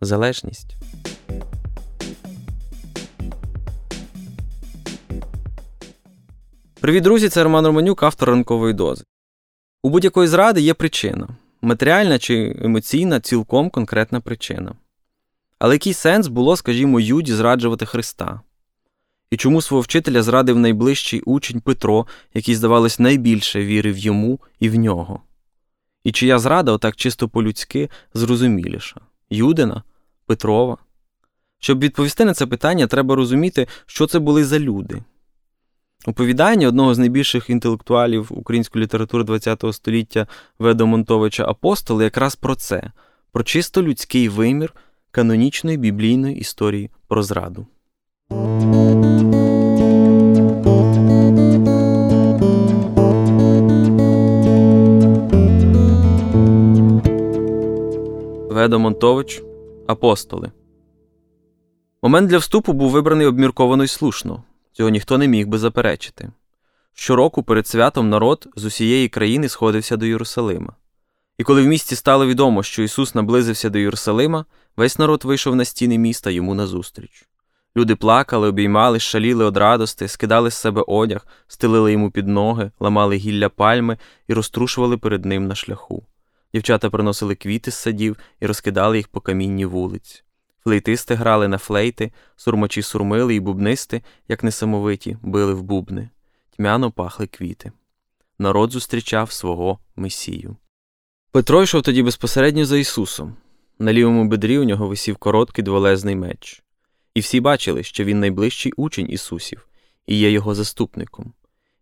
залежність. Привіт, друзі! Це Роман Романюк, автор ранкової дози. У будь-якої зради є причина матеріальна чи емоційна, цілком конкретна причина. Але який сенс було, скажімо, Юді зраджувати Христа? І чому свого вчителя зрадив найближчий учень Петро, який, здавалось, найбільше вірив йому і в нього? І чия зрада, отак чисто по-людськи, зрозуміліша Юдина, Петрова? Щоб відповісти на це питання, треба розуміти, що це були за люди. Оповідання одного з найбільших інтелектуалів української літератури ХХ століття Ведо Монтовича Апостоли якраз про це, про чисто людський вимір канонічної біблійної історії про зраду. Ведо Монтович Апостоли. Момент для вступу був вибраний обмірковано й слушно. Цього ніхто не міг би заперечити. Щороку перед святом народ з усієї країни сходився до Єрусалима. І коли в місті стало відомо, що Ісус наблизився до Єрусалима, весь народ вийшов на стіни міста йому назустріч. Люди плакали, обіймали, шаліли од радости, скидали з себе одяг, стелили йому під ноги, ламали гілля пальми і розтрушували перед ним на шляху. Дівчата приносили квіти з садів і розкидали їх по камінні вулиць. Флейтисти грали на флейти, сурмачі сурмили і бубнисти, як несамовиті, били в бубни. Тьмяно пахли квіти. Народ зустрічав свого Месію. Петро йшов тоді безпосередньо за Ісусом. На лівому бедрі у нього висів короткий дволезний меч. І всі бачили, що він найближчий учень Ісусів і є його заступником.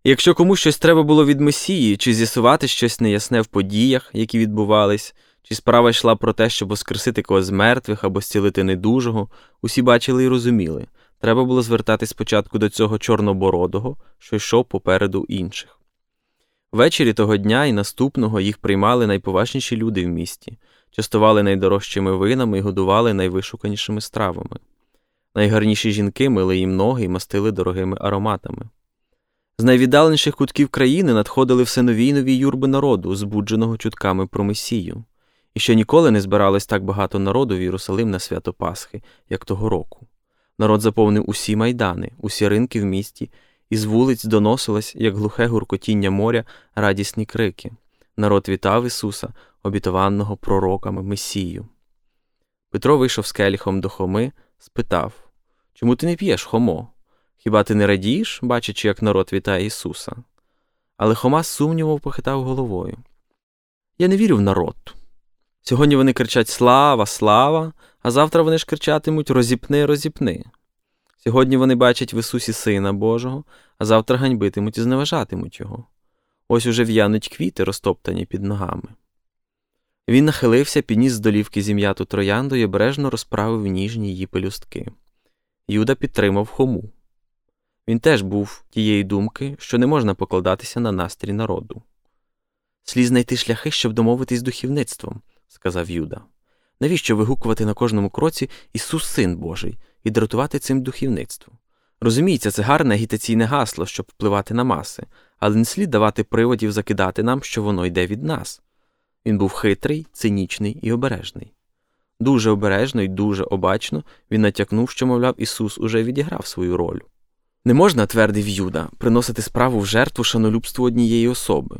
Якщо комусь щось треба було від Месії, чи з'ясувати щось неясне в подіях, які відбувались, чи справа йшла про те, щоб воскресити когось з мертвих або зцілити недужого, усі бачили і розуміли треба було звертатись спочатку до цього чорнобородого, що йшов попереду інших. Ввечері того дня і наступного їх приймали найповажніші люди в місті, частували найдорожчими винами і годували найвишуканішими стравами. Найгарніші жінки мили їм ноги і мастили дорогими ароматами. З найвіддаленіших кутків країни надходили все нові й нові юрби народу, збудженого чутками про Месію. І ще ніколи не збиралось так багато народу в Єрусалим на свято Пасхи, як того року. Народ заповнив усі майдани, усі ринки в місті, і з вулиць доносилось, як глухе гуркотіння моря, радісні крики. Народ вітав Ісуса, обітованого пророками Месію. Петро вийшов з келіхом до Хоми, спитав Чому ти не п'єш, Хомо? Хіба ти не радієш, бачачи, як народ вітає Ісуса? Але Хома сумніво похитав головою. Я не вірю в народ. Сьогодні вони кричать Слава, слава, а завтра вони ж кричатимуть Розіпни, розіпни. Сьогодні вони бачать в Ісусі Сина Божого, а завтра ганьбитимуть і зневажатимуть Його. Ось уже в'януть квіти, розтоптані під ногами. Він нахилився, підніс з долівки зім'яту троянду і обережно розправив ніжні її пелюстки. Юда підтримав хому. Він теж був тієї думки, що не можна покладатися на настрій народу. Слід знайти шляхи, щоб домовитись з духовництвом, сказав Юда. Навіщо вигукувати на кожному кроці Ісус Син Божий і дратувати цим духовництво? Розуміється, це гарне агітаційне гасло, щоб впливати на маси, але не слід давати приводів закидати нам, що воно йде від нас. Він був хитрий, цинічний і обережний. Дуже обережно і дуже обачно він натякнув, що, мовляв, Ісус уже відіграв свою роль. Не можна, твердив Юда, приносити справу в жертву шанолюбству однієї особи.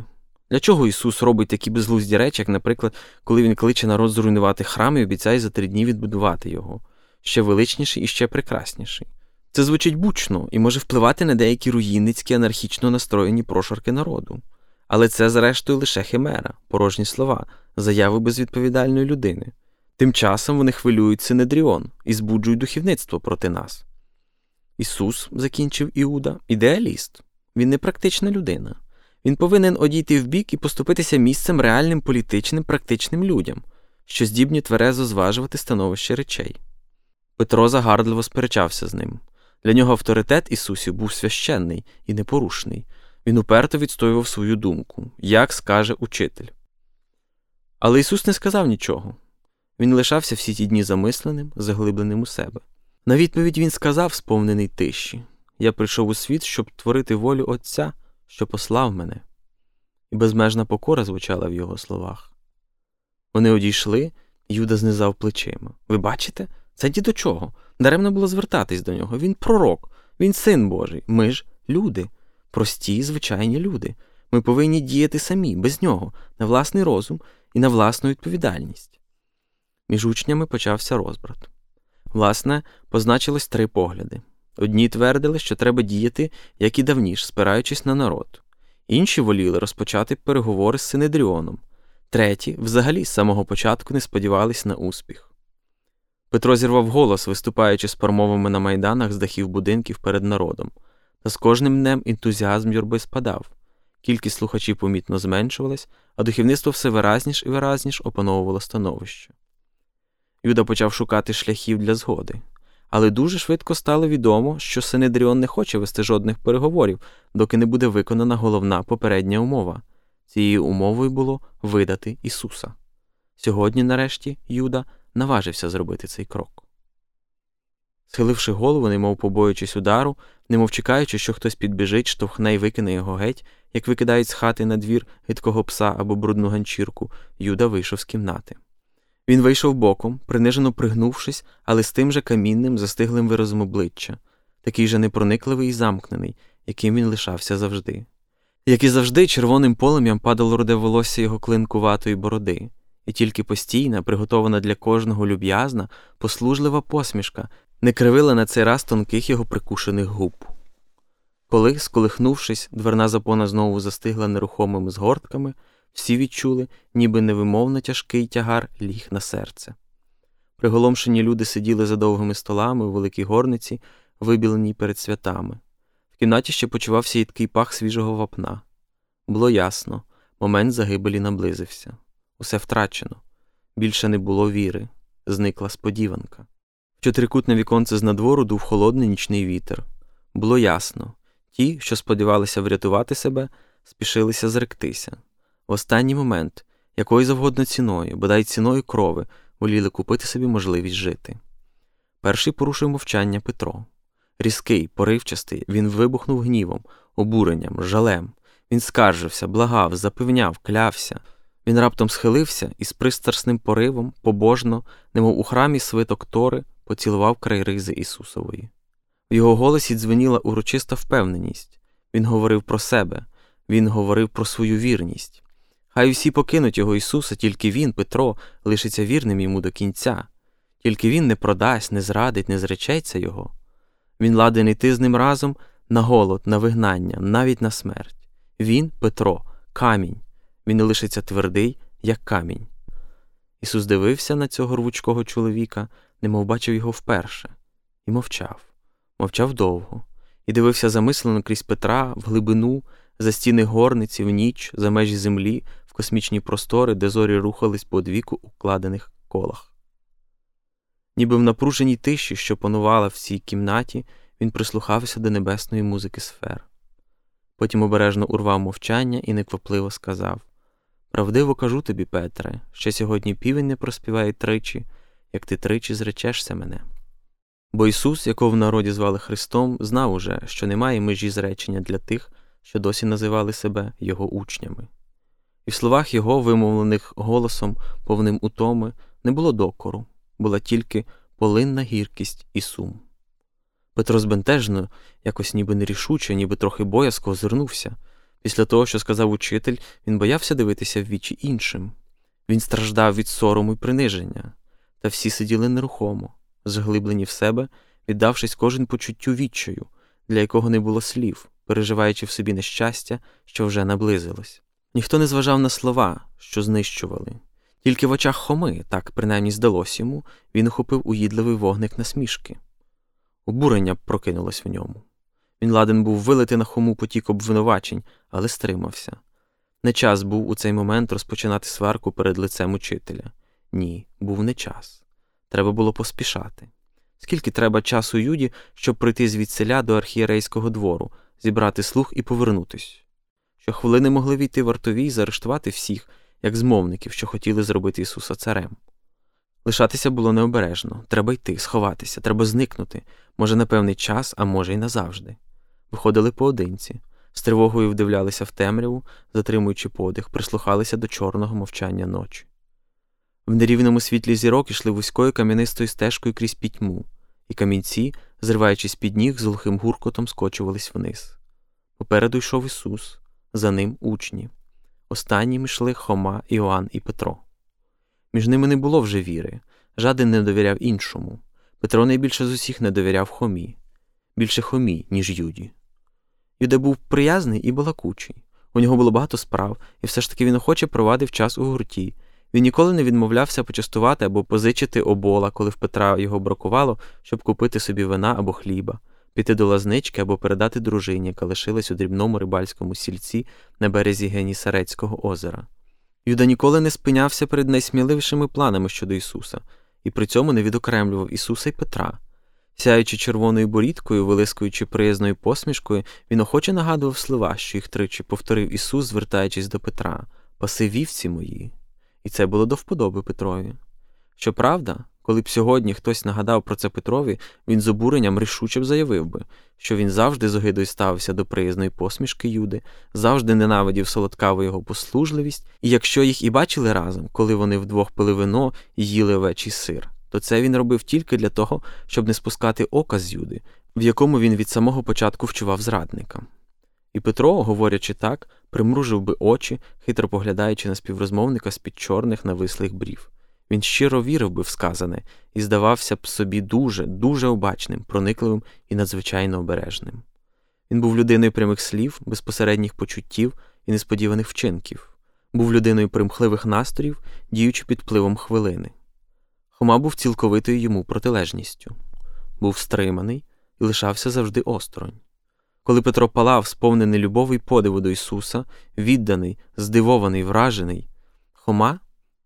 Для чого Ісус робить такі безглузді речі, як, наприклад, коли Він кличе народ зруйнувати храм і обіцяє за три дні відбудувати його, ще величніший і ще прекрасніший. Це звучить бучно і може впливати на деякі руїнницькі анархічно настроєні прошарки народу. Але це, зрештою, лише химера, порожні слова, заяви безвідповідальної людини. Тим часом вони хвилюють Синедріон і збуджують духовництво проти нас. Ісус, закінчив Іуда, ідеаліст. Він не практична людина. Він повинен одійти вбік і поступитися місцем реальним політичним, практичним людям, що здібні тверезо зважувати становище речей. Петро загардливо сперечався з ним. Для нього авторитет Ісусів був священний і непорушний. Він уперто відстоював свою думку, як скаже учитель. Але Ісус не сказав нічого. Він лишався всі ті дні замисленим, заглибленим у себе. На відповідь він сказав, сповнений тиші Я прийшов у світ, щоб творити волю Отця, що послав мене. І безмежна покора звучала в його словах. Вони одійшли, Юда знизав плечима. Ви бачите? Це ді до чого? Даремно було звертатись до нього. Він пророк, він син Божий. Ми ж люди, прості, звичайні люди. Ми повинні діяти самі, без нього, на власний розум і на власну відповідальність. Між учнями почався розбрат. Власне, позначилось три погляди. Одні твердили, що треба діяти, як і давніш, спираючись на народ, інші воліли розпочати переговори з Синедріоном, треті, взагалі, з самого початку не сподівались на успіх. Петро зірвав голос, виступаючи з промовами на майданах з дахів будинків перед народом, та з кожним днем ентузіазм юрби спадав. Кількість слухачів помітно зменшувалась, а духовництво все виразніш і виразніш опановувало становище. Юда почав шукати шляхів для згоди, але дуже швидко стало відомо, що Синедріон не хоче вести жодних переговорів, доки не буде виконана головна попередня умова. Цією умовою було видати Ісуса. Сьогодні, нарешті, Юда наважився зробити цей крок. Схиливши голову, немов побоюючись удару, немов чекаючи, що хтось підбіжить, штовхне й викине його геть, як викидають з хати на двір гидкого пса або брудну ганчірку, Юда вийшов з кімнати. Він вийшов боком, принижено пригнувшись, але з тим же камінним, застиглим виразом обличчя, такий же непроникливий і замкнений, яким він лишався завжди. Як і завжди, червоним полем'ям падало руде волосся його клинкуватої бороди і тільки постійна, приготована для кожного люб'язна, послужлива посмішка не кривила на цей раз тонких його прикушених губ. Коли, сколихнувшись, дверна запона знову застигла нерухомими згортками, всі відчули, ніби невимовно тяжкий тягар ліг на серце. Приголомшені люди сиділи за довгими столами у великій горниці, вибіленій перед святами. В кімнаті ще почувався їдкий пах свіжого вапна. Було ясно, момент загибелі наблизився усе втрачено, більше не було віри, зникла сподіванка. В чотирикутне віконце з надвору дув холодний нічний вітер. Було ясно ті, що сподівалися врятувати себе, спішилися зректися. В останній момент, якою завгодно ціною, бодай ціною крови, воліли купити собі можливість жити. Перший порушив мовчання Петро. Різкий, поривчастий, він вибухнув гнівом, обуренням, жалем. Він скаржився, благав, запевняв, клявся. Він раптом схилився і з пристрасним поривом, побожно, немов у храмі свиток Тори, поцілував край ризи Ісусової. В його голосі дзвеніла урочиста впевненість. Він говорив про себе, він говорив про свою вірність. Хай усі покинуть його Ісуса, тільки він, Петро, лишиться вірним йому до кінця, тільки він не продасть, не зрадить, не зречеться його. Він ладен йти з ним разом на голод, на вигнання, навіть на смерть. Він, Петро, камінь він не лишиться твердий, як камінь. Ісус дивився на цього рвучкого чоловіка, немов бачив його вперше, і мовчав, мовчав довго, і дивився замислено крізь Петра в глибину, за стіни горниці, в ніч, за межі землі, космічні простори, де зорі рухались по двіку укладених колах. Ніби в напруженій тиші, що панувала в цій кімнаті, він прислухався до небесної музики сфер. Потім обережно урвав мовчання і неквапливо сказав Правдиво кажу тобі, Петре, що сьогодні півень не проспіває тричі, як ти тричі зречешся мене. Бо Ісус, якого в народі звали Христом, знав уже, що немає межі зречення для тих, що досі називали себе Його учнями. І в словах Його, вимовлених голосом, повним утоми, не було докору, була тільки полинна гіркість і сум. Петро збентежно, якось ніби нерішуче, ніби трохи боязко озирнувся. Після того, що сказав учитель, він боявся дивитися в вічі іншим. Він страждав від сорому і приниження, та всі сиділи нерухомо, зглиблені в себе, віддавшись кожен почуттю відчаю, для якого не було слів, переживаючи в собі нещастя, що вже наблизилось. Ніхто не зважав на слова, що знищували. Тільки в очах Хоми, так принаймні здалось йому, він охопив уїдливий вогник насмішки. Обурення прокинулось в ньому. Він ладен був вилити на хому потік обвинувачень, але стримався. Не час був у цей момент розпочинати сварку перед лицем учителя. Ні, був не час. Треба було поспішати. Скільки треба часу Юді, щоб прийти звідселя до архієрейського двору, зібрати слух і повернутись? Щохвилини могли війти вартові і заарештувати всіх, як змовників, що хотіли зробити Ісуса царем. Лишатися було необережно, треба йти, сховатися, треба зникнути, може, на певний час, а може, й назавжди. Виходили поодинці, з тривогою вдивлялися в темряву, затримуючи подих, прислухалися до чорного мовчання ночі. В нерівному світлі зірок ішли вузькою кам'янистою стежкою крізь пітьму, і камінці, зриваючись під ніг, з глухим гуркотом скочувались вниз. Попереду йшов Ісус, за ним учні. Останніми йшли Хома, Іоанн і Петро. Між ними не було вже віри, жаден не довіряв іншому. Петро найбільше з усіх не довіряв Хомі, більше Хомі, ніж Юді. Юда був приязний і балакучий. У нього було багато справ, і все ж таки він охоче провадив час у гурті. Він ніколи не відмовлявся почастувати або позичити обола, коли в Петра його бракувало, щоб купити собі вина або хліба, піти до лазнички або передати дружині, яка лишилась у дрібному рибальському сільці на березі Генісарецького озера. Юда ніколи не спинявся перед найсміливішими планами щодо Ісуса, і при цьому не відокремлював Ісуса й Петра. Сяючи червоною борідкою, вилискуючи приязною посмішкою, він охоче нагадував слова, що їх тричі повторив Ісус, звертаючись до Петра Паси вівці мої. І це було до вподоби Петрові. Щоправда, коли б сьогодні хтось нагадав про це Петрові, він з обуренням рішуче б заявив би, що він завжди з огидою ставився до приязної посмішки Юди, завжди ненавидів солодкаву його послужливість, і якщо їх і бачили разом, коли вони вдвох пили вино і їли овечий сир, то це він робив тільки для того, щоб не спускати ока з Юди, в якому він від самого початку вчував зрадника. І Петро, говорячи так, примружив би очі, хитро поглядаючи на співрозмовника з під чорних навислих брів. Він щиро вірив би в сказане і здавався б собі дуже, дуже обачним, проникливим і надзвичайно обережним. Він був людиною прямих слів, безпосередніх почуттів і несподіваних вчинків, був людиною примхливих настроїв, діючи під впливом хвилини. Хома був цілковитою йому протилежністю, був стриманий і лишався завжди осторонь. Коли Петро палав, сповнений любові й подиву до Ісуса, відданий, здивований, вражений, Хома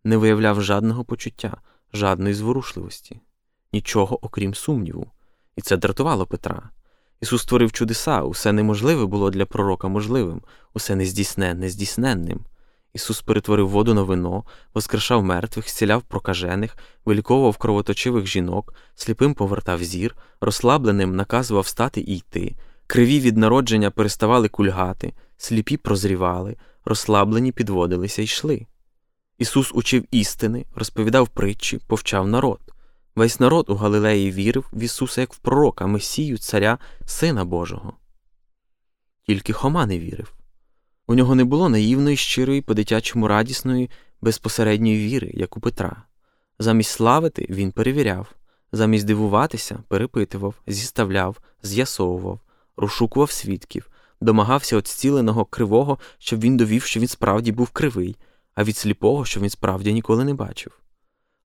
не виявляв жадного почуття, жадної зворушливості, нічого окрім сумніву, і це дратувало Петра. Ісус створив чудеса, усе неможливе було для пророка можливим, усе нездійсненне здійсненним. Ісус перетворив воду на вино, воскрешав мертвих, зціляв прокажених, виліковував кровоточивих жінок, сліпим повертав зір, розслабленим наказував встати і йти, криві від народження переставали кульгати, сліпі прозрівали, розслаблені підводилися й йшли. Ісус учив істини, розповідав притчі, повчав народ. Весь народ у Галилеї вірив в Ісуса як в пророка, Месію, Царя, Сина Божого. Тільки Хома не вірив. У нього не було наївної, щирої, по дитячому радісної, безпосередньої віри, як у Петра. Замість славити він перевіряв, замість дивуватися, перепитував, зіставляв, з'ясовував, розшукував свідків, домагався від зціленого кривого, щоб він довів, що він справді був кривий, а від сліпого, що він справді ніколи не бачив.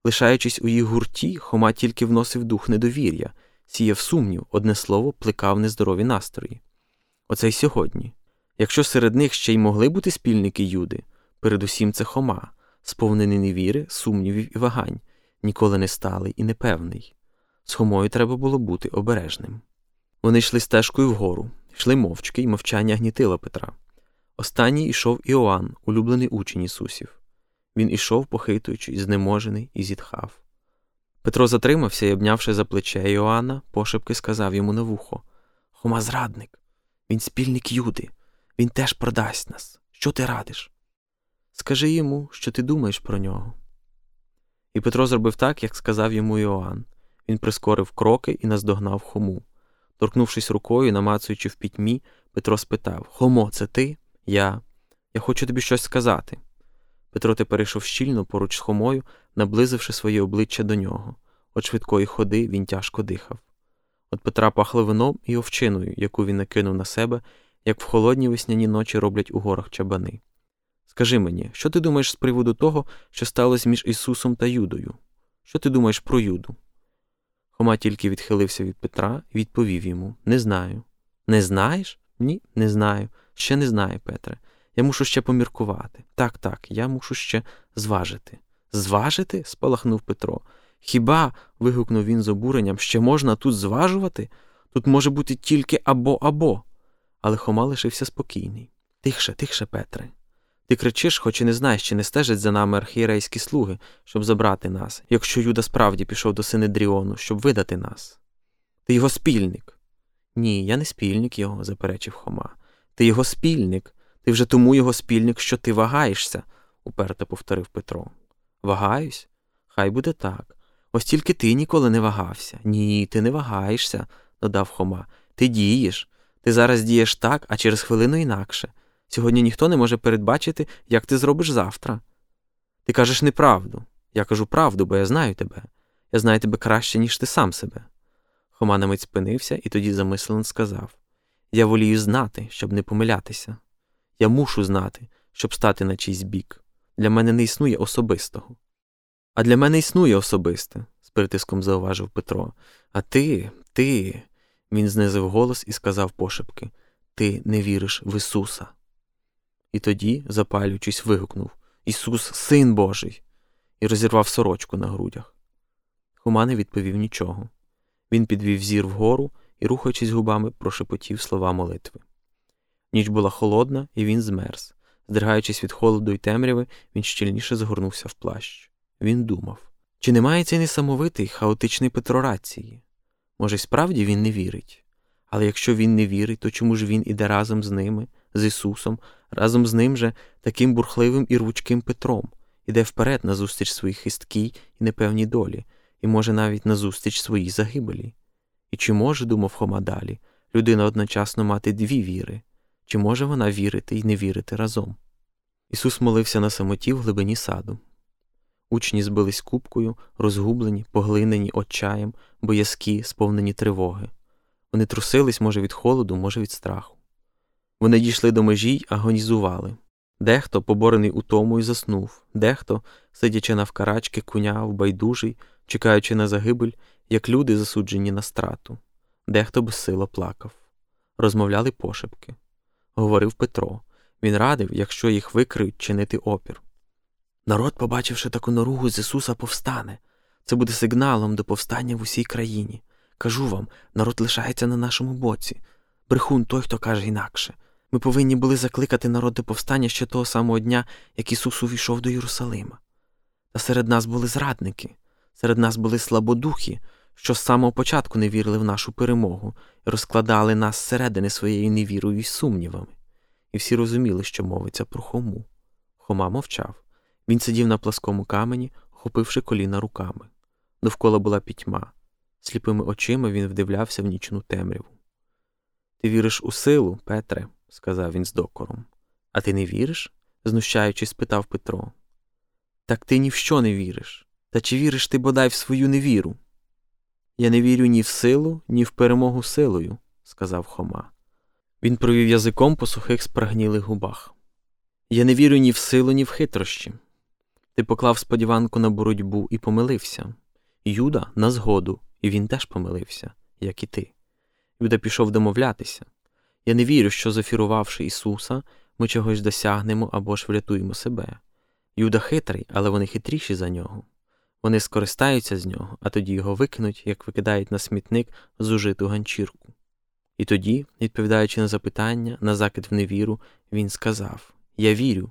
Лишаючись у їх гурті, Хома тільки вносив дух недовір'я, сіяв сумнів, одне слово, плекав нездорові настрої. Оце й сьогодні. Якщо серед них ще й могли бути спільники Юди, передусім це Хома, сповнений невіри, сумнівів і вагань, ніколи не сталий і непевний. З Хомою треба було бути обережним. Вони йшли стежкою вгору, йшли мовчки, і мовчання гнітило Петра. Останній ішов Іоанн, улюблений учень Ісусів. Він ішов, похитуючи, знеможений, і зітхав. Петро затримався і, обнявши за плече Іоанна, пошепки сказав йому на вухо Хома зрадник, він спільник Юди, він теж продасть нас. Що ти радиш? Скажи йому, що ти думаєш про нього. І Петро зробив так, як сказав йому Іоанн. Він прискорив кроки і наздогнав Хому. Торкнувшись рукою, намацуючи в пітьмі, Петро спитав Хомо, це ти? Я. Я хочу тобі щось сказати. Петро тепер йшов щільно поруч з Хомою, наблизивши своє обличчя до нього. От швидкої ходи він тяжко дихав. От Петра пахло вином і овчиною, яку він накинув на себе, як в холодні весняні ночі роблять у горах чабани. Скажи мені, що ти думаєш з приводу того, що сталося між Ісусом та Юдою? Що ти думаєш про Юду? Хома тільки відхилився від Петра і відповів йому Не знаю. Не знаєш? Ні, не знаю. Ще не знаю, Петре. Я мушу ще поміркувати. Так, так, я мушу ще зважити. Зважити? спалахнув Петро. Хіба, вигукнув він з обуренням, ще можна тут зважувати? Тут може бути тільки або або. Але Хома лишився спокійний. Тихше, тихше, Петре. Ти кричиш, хоч і не знаєш, чи не стежать за нами архієрейські слуги, щоб забрати нас, якщо Юда справді пішов до Синедріону, щоб видати нас. Ти його спільник. Ні, я не спільник його, заперечив Хома. Ти його спільник. Ти вже тому його спільник, що ти вагаєшся, уперто повторив Петро. Вагаюсь? Хай буде так. Ось тільки ти ніколи не вагався. Ні, ти не вагаєшся, додав Хома. Ти дієш. Ти зараз дієш так, а через хвилину інакше. Сьогодні ніхто не може передбачити, як ти зробиш завтра. Ти кажеш неправду. Я кажу правду, бо я знаю тебе. Я знаю тебе краще, ніж ти сам себе. Хома на мить спинився і тоді замислено сказав Я волію знати, щоб не помилятися. Я мушу знати, щоб стати на чийсь бік. Для мене не існує особистого. А для мене існує особисте, з притиском зауважив Петро. А ти, ти. Він знизив голос і сказав пошепки Ти не віриш в Ісуса. І тоді, запалюючись, вигукнув Ісус, Син Божий, і розірвав сорочку на грудях. Хума не відповів нічого. Він підвів зір вгору і, рухаючись губами, прошепотів слова молитви. Ніч була холодна, і він змерз. Здригаючись від холоду й темряви, він щільніше загорнувся в плащ. Він думав чи немає цей несамовитий хаотичний Петро рації? Може, справді він не вірить. Але якщо він не вірить, то чому ж він іде разом з ними, з Ісусом, разом з ним же таким бурхливим і ручким Петром, іде вперед назустріч своїй хисткій і непевній долі, і може навіть назустріч своїй загибелі? І чи може, думав Хома далі, людина одночасно мати дві віри, чи може вона вірити і не вірити разом? Ісус молився на самоті в глибині саду. Учні збились купкою, розгублені, поглинені отчаєм, боязкі, сповнені тривоги. Вони трусились, може, від холоду, може, від страху. Вони дійшли до межі й агонізували. Дехто, поборений утомою, заснув, дехто, сидячи навкарачки, куняв, байдужий, чекаючи на загибель, як люди, засуджені на страту, дехто безсило плакав. Розмовляли пошепки. Говорив Петро. Він радив, якщо їх викриють, чинити опір. Народ, побачивши таку наругу з Ісуса, повстане. Це буде сигналом до повстання в усій країні. Кажу вам, народ лишається на нашому боці. Брехун той, хто каже інакше. Ми повинні були закликати народ до повстання ще того самого дня, як Ісус увійшов до Єрусалима. Та серед нас були зрадники, серед нас були слабодухи, що з самого початку не вірили в нашу перемогу і розкладали нас зсередини своєю невірою і сумнівами. І всі розуміли, що мовиться про Хому. Хома мовчав. Він сидів на пласкому камені, охопивши коліна руками. Довкола була пітьма. Сліпими очима він вдивлявся в нічну темряву. Ти віриш у силу, Петре, сказав він з докором. А ти не віриш? знущаючись, спитав Петро. Так ти ні в що не віриш. Та чи віриш ти бодай в свою невіру? Я не вірю ні в силу, ні в перемогу силою, сказав Хома. Він провів язиком по сухих спрагнілих губах. Я не вірю ні в силу, ні в хитрощі. Ти поклав сподіванку на боротьбу і помилився. Юда на згоду, і він теж помилився, як і ти. Юда пішов домовлятися. Я не вірю, що, зафірувавши Ісуса, ми чогось досягнемо або ж врятуємо себе. Юда хитрий, але вони хитріші за нього. Вони скористаються з нього, а тоді його викинуть, як викидають на смітник зужиту ганчірку. І тоді, відповідаючи на запитання, на закид в невіру, він сказав Я вірю,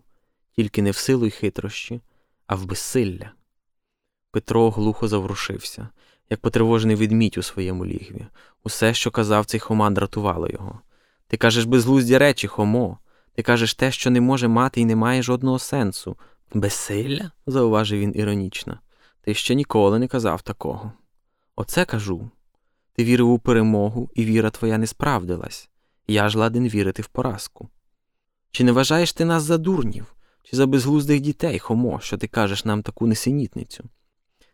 тільки не в силу й хитрощі, а в безсилля. Петро глухо заворушився, як потривожений відмідь у своєму лігві. Усе, що казав цей Хома, дратувало його. Ти кажеш безглузді речі, Хомо. Ти кажеш те, що не може мати і не має жодного сенсу. Безсилля? зауважив він іронічно. Ти ще ніколи не казав такого. Оце кажу. Ти вірив у перемогу, і віра твоя не справдилась. Я ж ладен вірити в поразку. Чи не вважаєш ти нас за дурнів, чи за безглуздих дітей, Хомо, що ти кажеш нам таку несенітницю?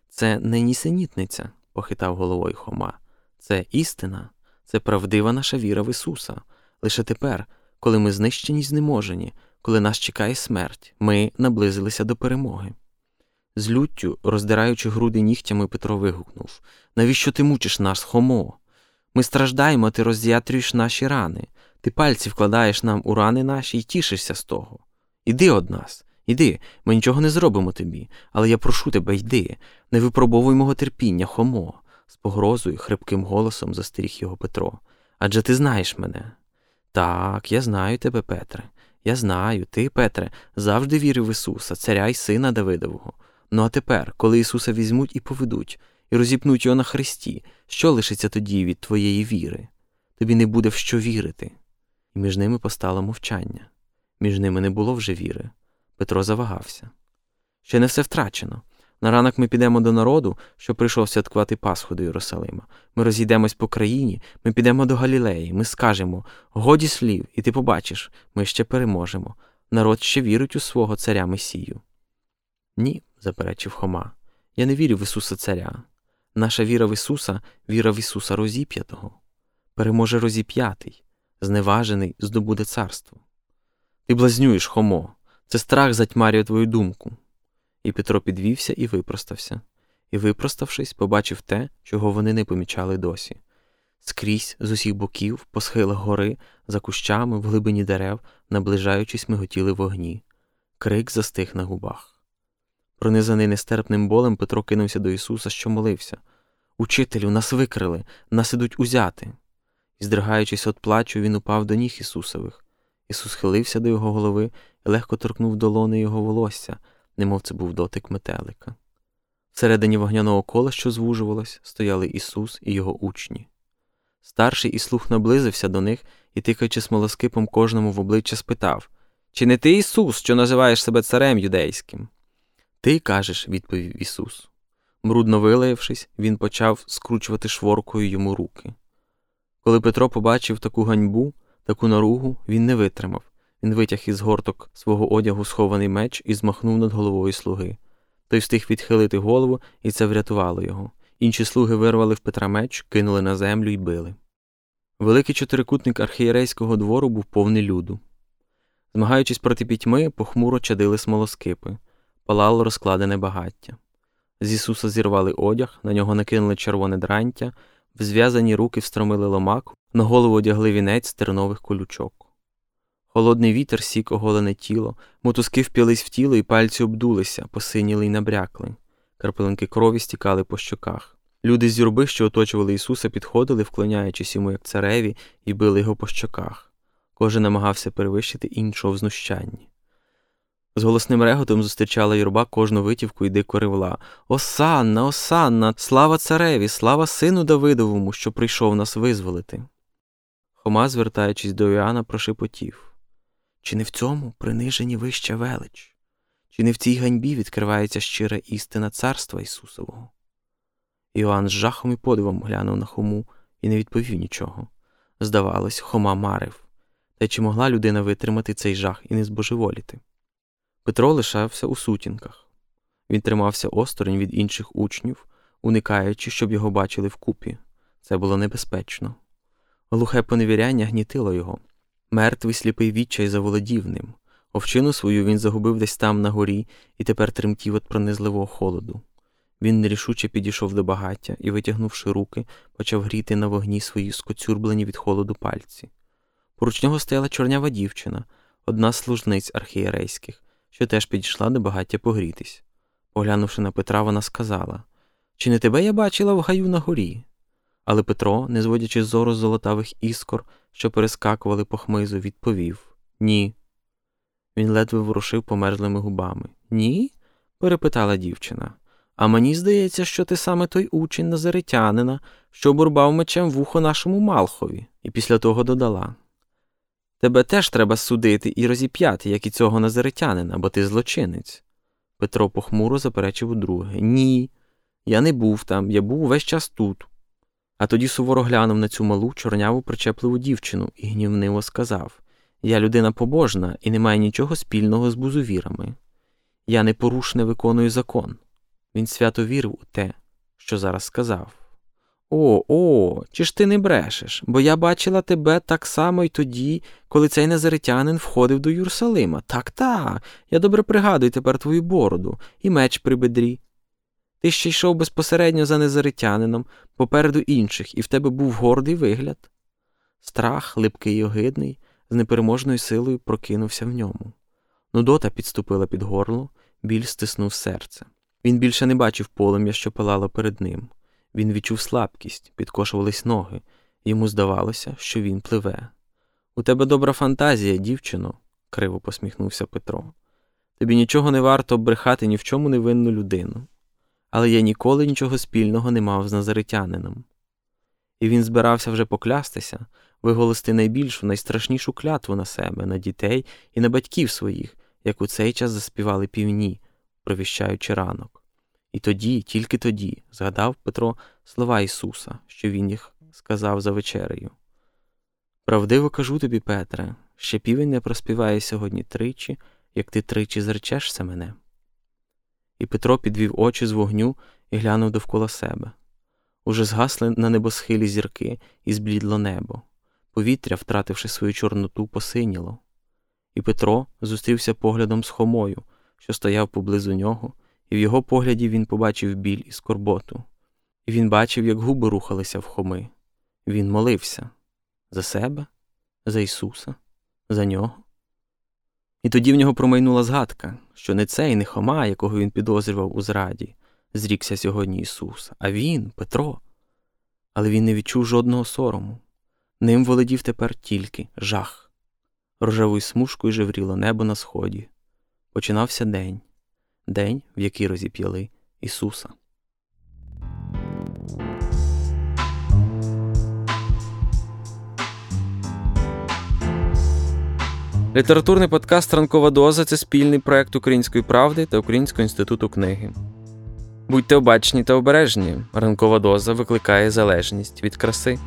Це не нісенітниця, похитав головою Хома. Це істина, це правдива наша віра в Ісуса. Лише тепер, коли ми знищені й знеможені, коли нас чекає смерть, ми наблизилися до перемоги. З люттю, роздираючи груди нігтями, Петро вигукнув Навіщо ти мучиш нас, Хомо? Ми страждаємо, ти роз'ятрюєш наші рани, ти пальці вкладаєш нам у рани наші і тішишся з того. Іди од нас, Іди, ми нічого не зробимо тобі, але я прошу тебе, йди, не випробовуй мого терпіння, Хомо, з погрозою, хрипким голосом застеріг його Петро. Адже ти знаєш мене. Так, я знаю тебе, Петре. Я знаю, ти, Петре, завжди вірив в Ісуса, царя й сина Давидового. Ну а тепер, коли Ісуса візьмуть і поведуть, і розіпнуть його на хресті, що лишиться тоді від твоєї віри? Тобі не буде в що вірити. І між ними постало мовчання. Між ними не було вже віри. Петро завагався. Ще не все втрачено. На ранок ми підемо до народу, що прийшов святкувати Пасху до Єрусалима. Ми розійдемось по країні, ми підемо до Галілеї, ми скажемо годі слів, і ти побачиш, ми ще переможемо. Народ ще вірить у свого царя Месію. Ні, заперечив Хома. Я не вірю в Ісуса Царя. Наша віра в Ісуса віра в Ісуса розіп'ятого. Переможе розіп'ятий, зневажений, здобуде царство. Ти блазнюєш, Хомо, це страх затьмарює твою думку. І Петро підвівся і випростався, і, випроставшись, побачив те, чого вони не помічали досі. Скрізь з усіх боків, по схилах гори, за кущами, в глибині дерев, наближаючись, миготіли вогні. Крик застиг на губах. Пронизаний нестерпним болем, Петро кинувся до Ісуса, що молився Учителю, нас викрили, нас ідуть узяти. І, здригаючись від плачу, він упав до ніг Ісусових. Ісус хилився до його голови і легко торкнув долони його волосся немов це був дотик метелика. Всередині вогняного кола, що звужувалось, стояли Ісус і його учні. Старший і слух наблизився до них і, тикаючи смолоскипом кожному в обличчя, спитав Чи не ти Ісус, що називаєш себе царем юдейським? Ти кажеш, відповів Ісус. Брудно вилаявшись, він почав скручувати шворкою йому руки. Коли Петро побачив таку ганьбу, таку наругу, він не витримав він витяг із горток свого одягу схований меч і змахнув над головою слуги. Той встиг відхилити голову, і це врятувало його. Інші слуги вирвали в Петра меч, кинули на землю і били. Великий чотирикутник архієрейського двору був повний люду. Змагаючись проти пітьми, похмуро чадили смолоскипи, палало розкладене багаття. З Ісуса зірвали одяг, на нього накинули червоне дрантя, в зв'язані руки встромили ломак, на голову одягли вінець з тернових колючок. Холодний вітер сік оголене тіло, мотузки вп'ялись в тіло і пальці обдулися, посиніли й набрякли. Карпелинки крові стікали по щоках. Люди з юрби, що оточували Ісуса, підходили, вклоняючись йому, як цареві, і били його по щоках. Кожен намагався перевищити іншого в знущанні. З голосним реготом зустрічала юрба кожну витівку і дико ревла Осанна, осанна, слава цареві, слава сину Давидовому, що прийшов нас визволити. Хома, звертаючись до Іоанна, прошепотів чи не в цьому принижені вища велич? Чи не в цій ганьбі відкривається щира істина царства Ісусового? Іоанн з жахом і подивом глянув на Хому і не відповів нічого. Здавалось, Хома марив. Та чи могла людина витримати цей жах і не збожеволіти? Петро лишався у сутінках. Він тримався осторонь від інших учнів, уникаючи, щоб його бачили вкупі. Це було небезпечно. Глухе поневіряння гнітило його. Мертвий сліпий відчай заволодів ним. Овчину свою він загубив десь там на горі і тепер тремтів від пронизливого холоду. Він нерішуче підійшов до багаття і, витягнувши руки, почав гріти на вогні свої скоцюрблені від холоду пальці. Поруч нього стояла чорнява дівчина, одна з служниць архієрейських, що теж підійшла до багаття погрітись. Поглянувши на Петра, вона сказала Чи не тебе я бачила в гаю на горі? Але Петро, не зводячи зору з золотавих іскор, що перескакували по хмизу, відповів Ні. Він ледве ворушив померзлими губами. Ні? перепитала дівчина. А мені здається, що ти саме той учень назаритянина, що бурбав мечем вухо нашому Малхові, і після того додала. Тебе теж треба судити і розіп'яти, як і цього назаритянина, бо ти злочинець. Петро похмуро заперечив удруге. Ні, я не був там, я був весь час тут. А тоді суворо глянув на цю малу чорняву причепливу дівчину і гнівниво сказав Я людина побожна і не маю нічого спільного з бузовірами. Я непорушне виконую закон. Він свято вірив у те, що зараз сказав. О, о, чи ж ти не брешеш, бо я бачила тебе так само й тоді, коли цей назаритянин входив до Юрсалима. Так, так, я добре пригадую тепер твою бороду і меч при бедрі. Ти ще йшов безпосередньо за незаритянином, попереду інших, і в тебе був гордий вигляд. Страх, липкий і огидний, з непереможною силою прокинувся в ньому. Нудота підступила під горло, біль стиснув серце. Він більше не бачив полум'я, що палало перед ним. Він відчув слабкість, підкошувались ноги, йому здавалося, що він пливе. У тебе добра фантазія, дівчино, криво посміхнувся Петро. Тобі нічого не варто обрехати ні в чому невинну людину. Але я ніколи нічого спільного не мав з назаритянином. І він збирався вже поклястися, виголости найбільшу, найстрашнішу клятву на себе, на дітей і на батьків своїх, як у цей час заспівали півні, провіщаючи ранок. І тоді, тільки тоді, згадав Петро слова Ісуса, що Він їх сказав за вечерею. Правдиво кажу тобі, Петре, ще півень не проспіває сьогодні тричі, як ти тричі зречешся мене. І Петро підвів очі з вогню і глянув довкола себе. Уже згасли на небосхилі зірки і зблідло небо. Повітря, втративши свою чорноту, посиніло. І Петро зустрівся поглядом з Хомою, що стояв поблизу нього, і в його погляді він побачив біль і скорботу. І він бачив, як губи рухалися в Хоми. Він молився за себе, за Ісуса, за нього. І тоді в нього промайнула згадка, що не цей не Хома, якого він підозрював у зраді, зрікся сьогодні Ісус, а він, Петро. Але він не відчув жодного сорому. Ним володів тепер тільки жах. Рожевою смужкою жевріло небо на сході. Починався день, день, в який розіп'яли Ісуса. Літературний подкаст Ранкова доза це спільний проект Української правди та Українського інституту книги. Будьте обачні та обережні. Ранкова доза викликає залежність від краси.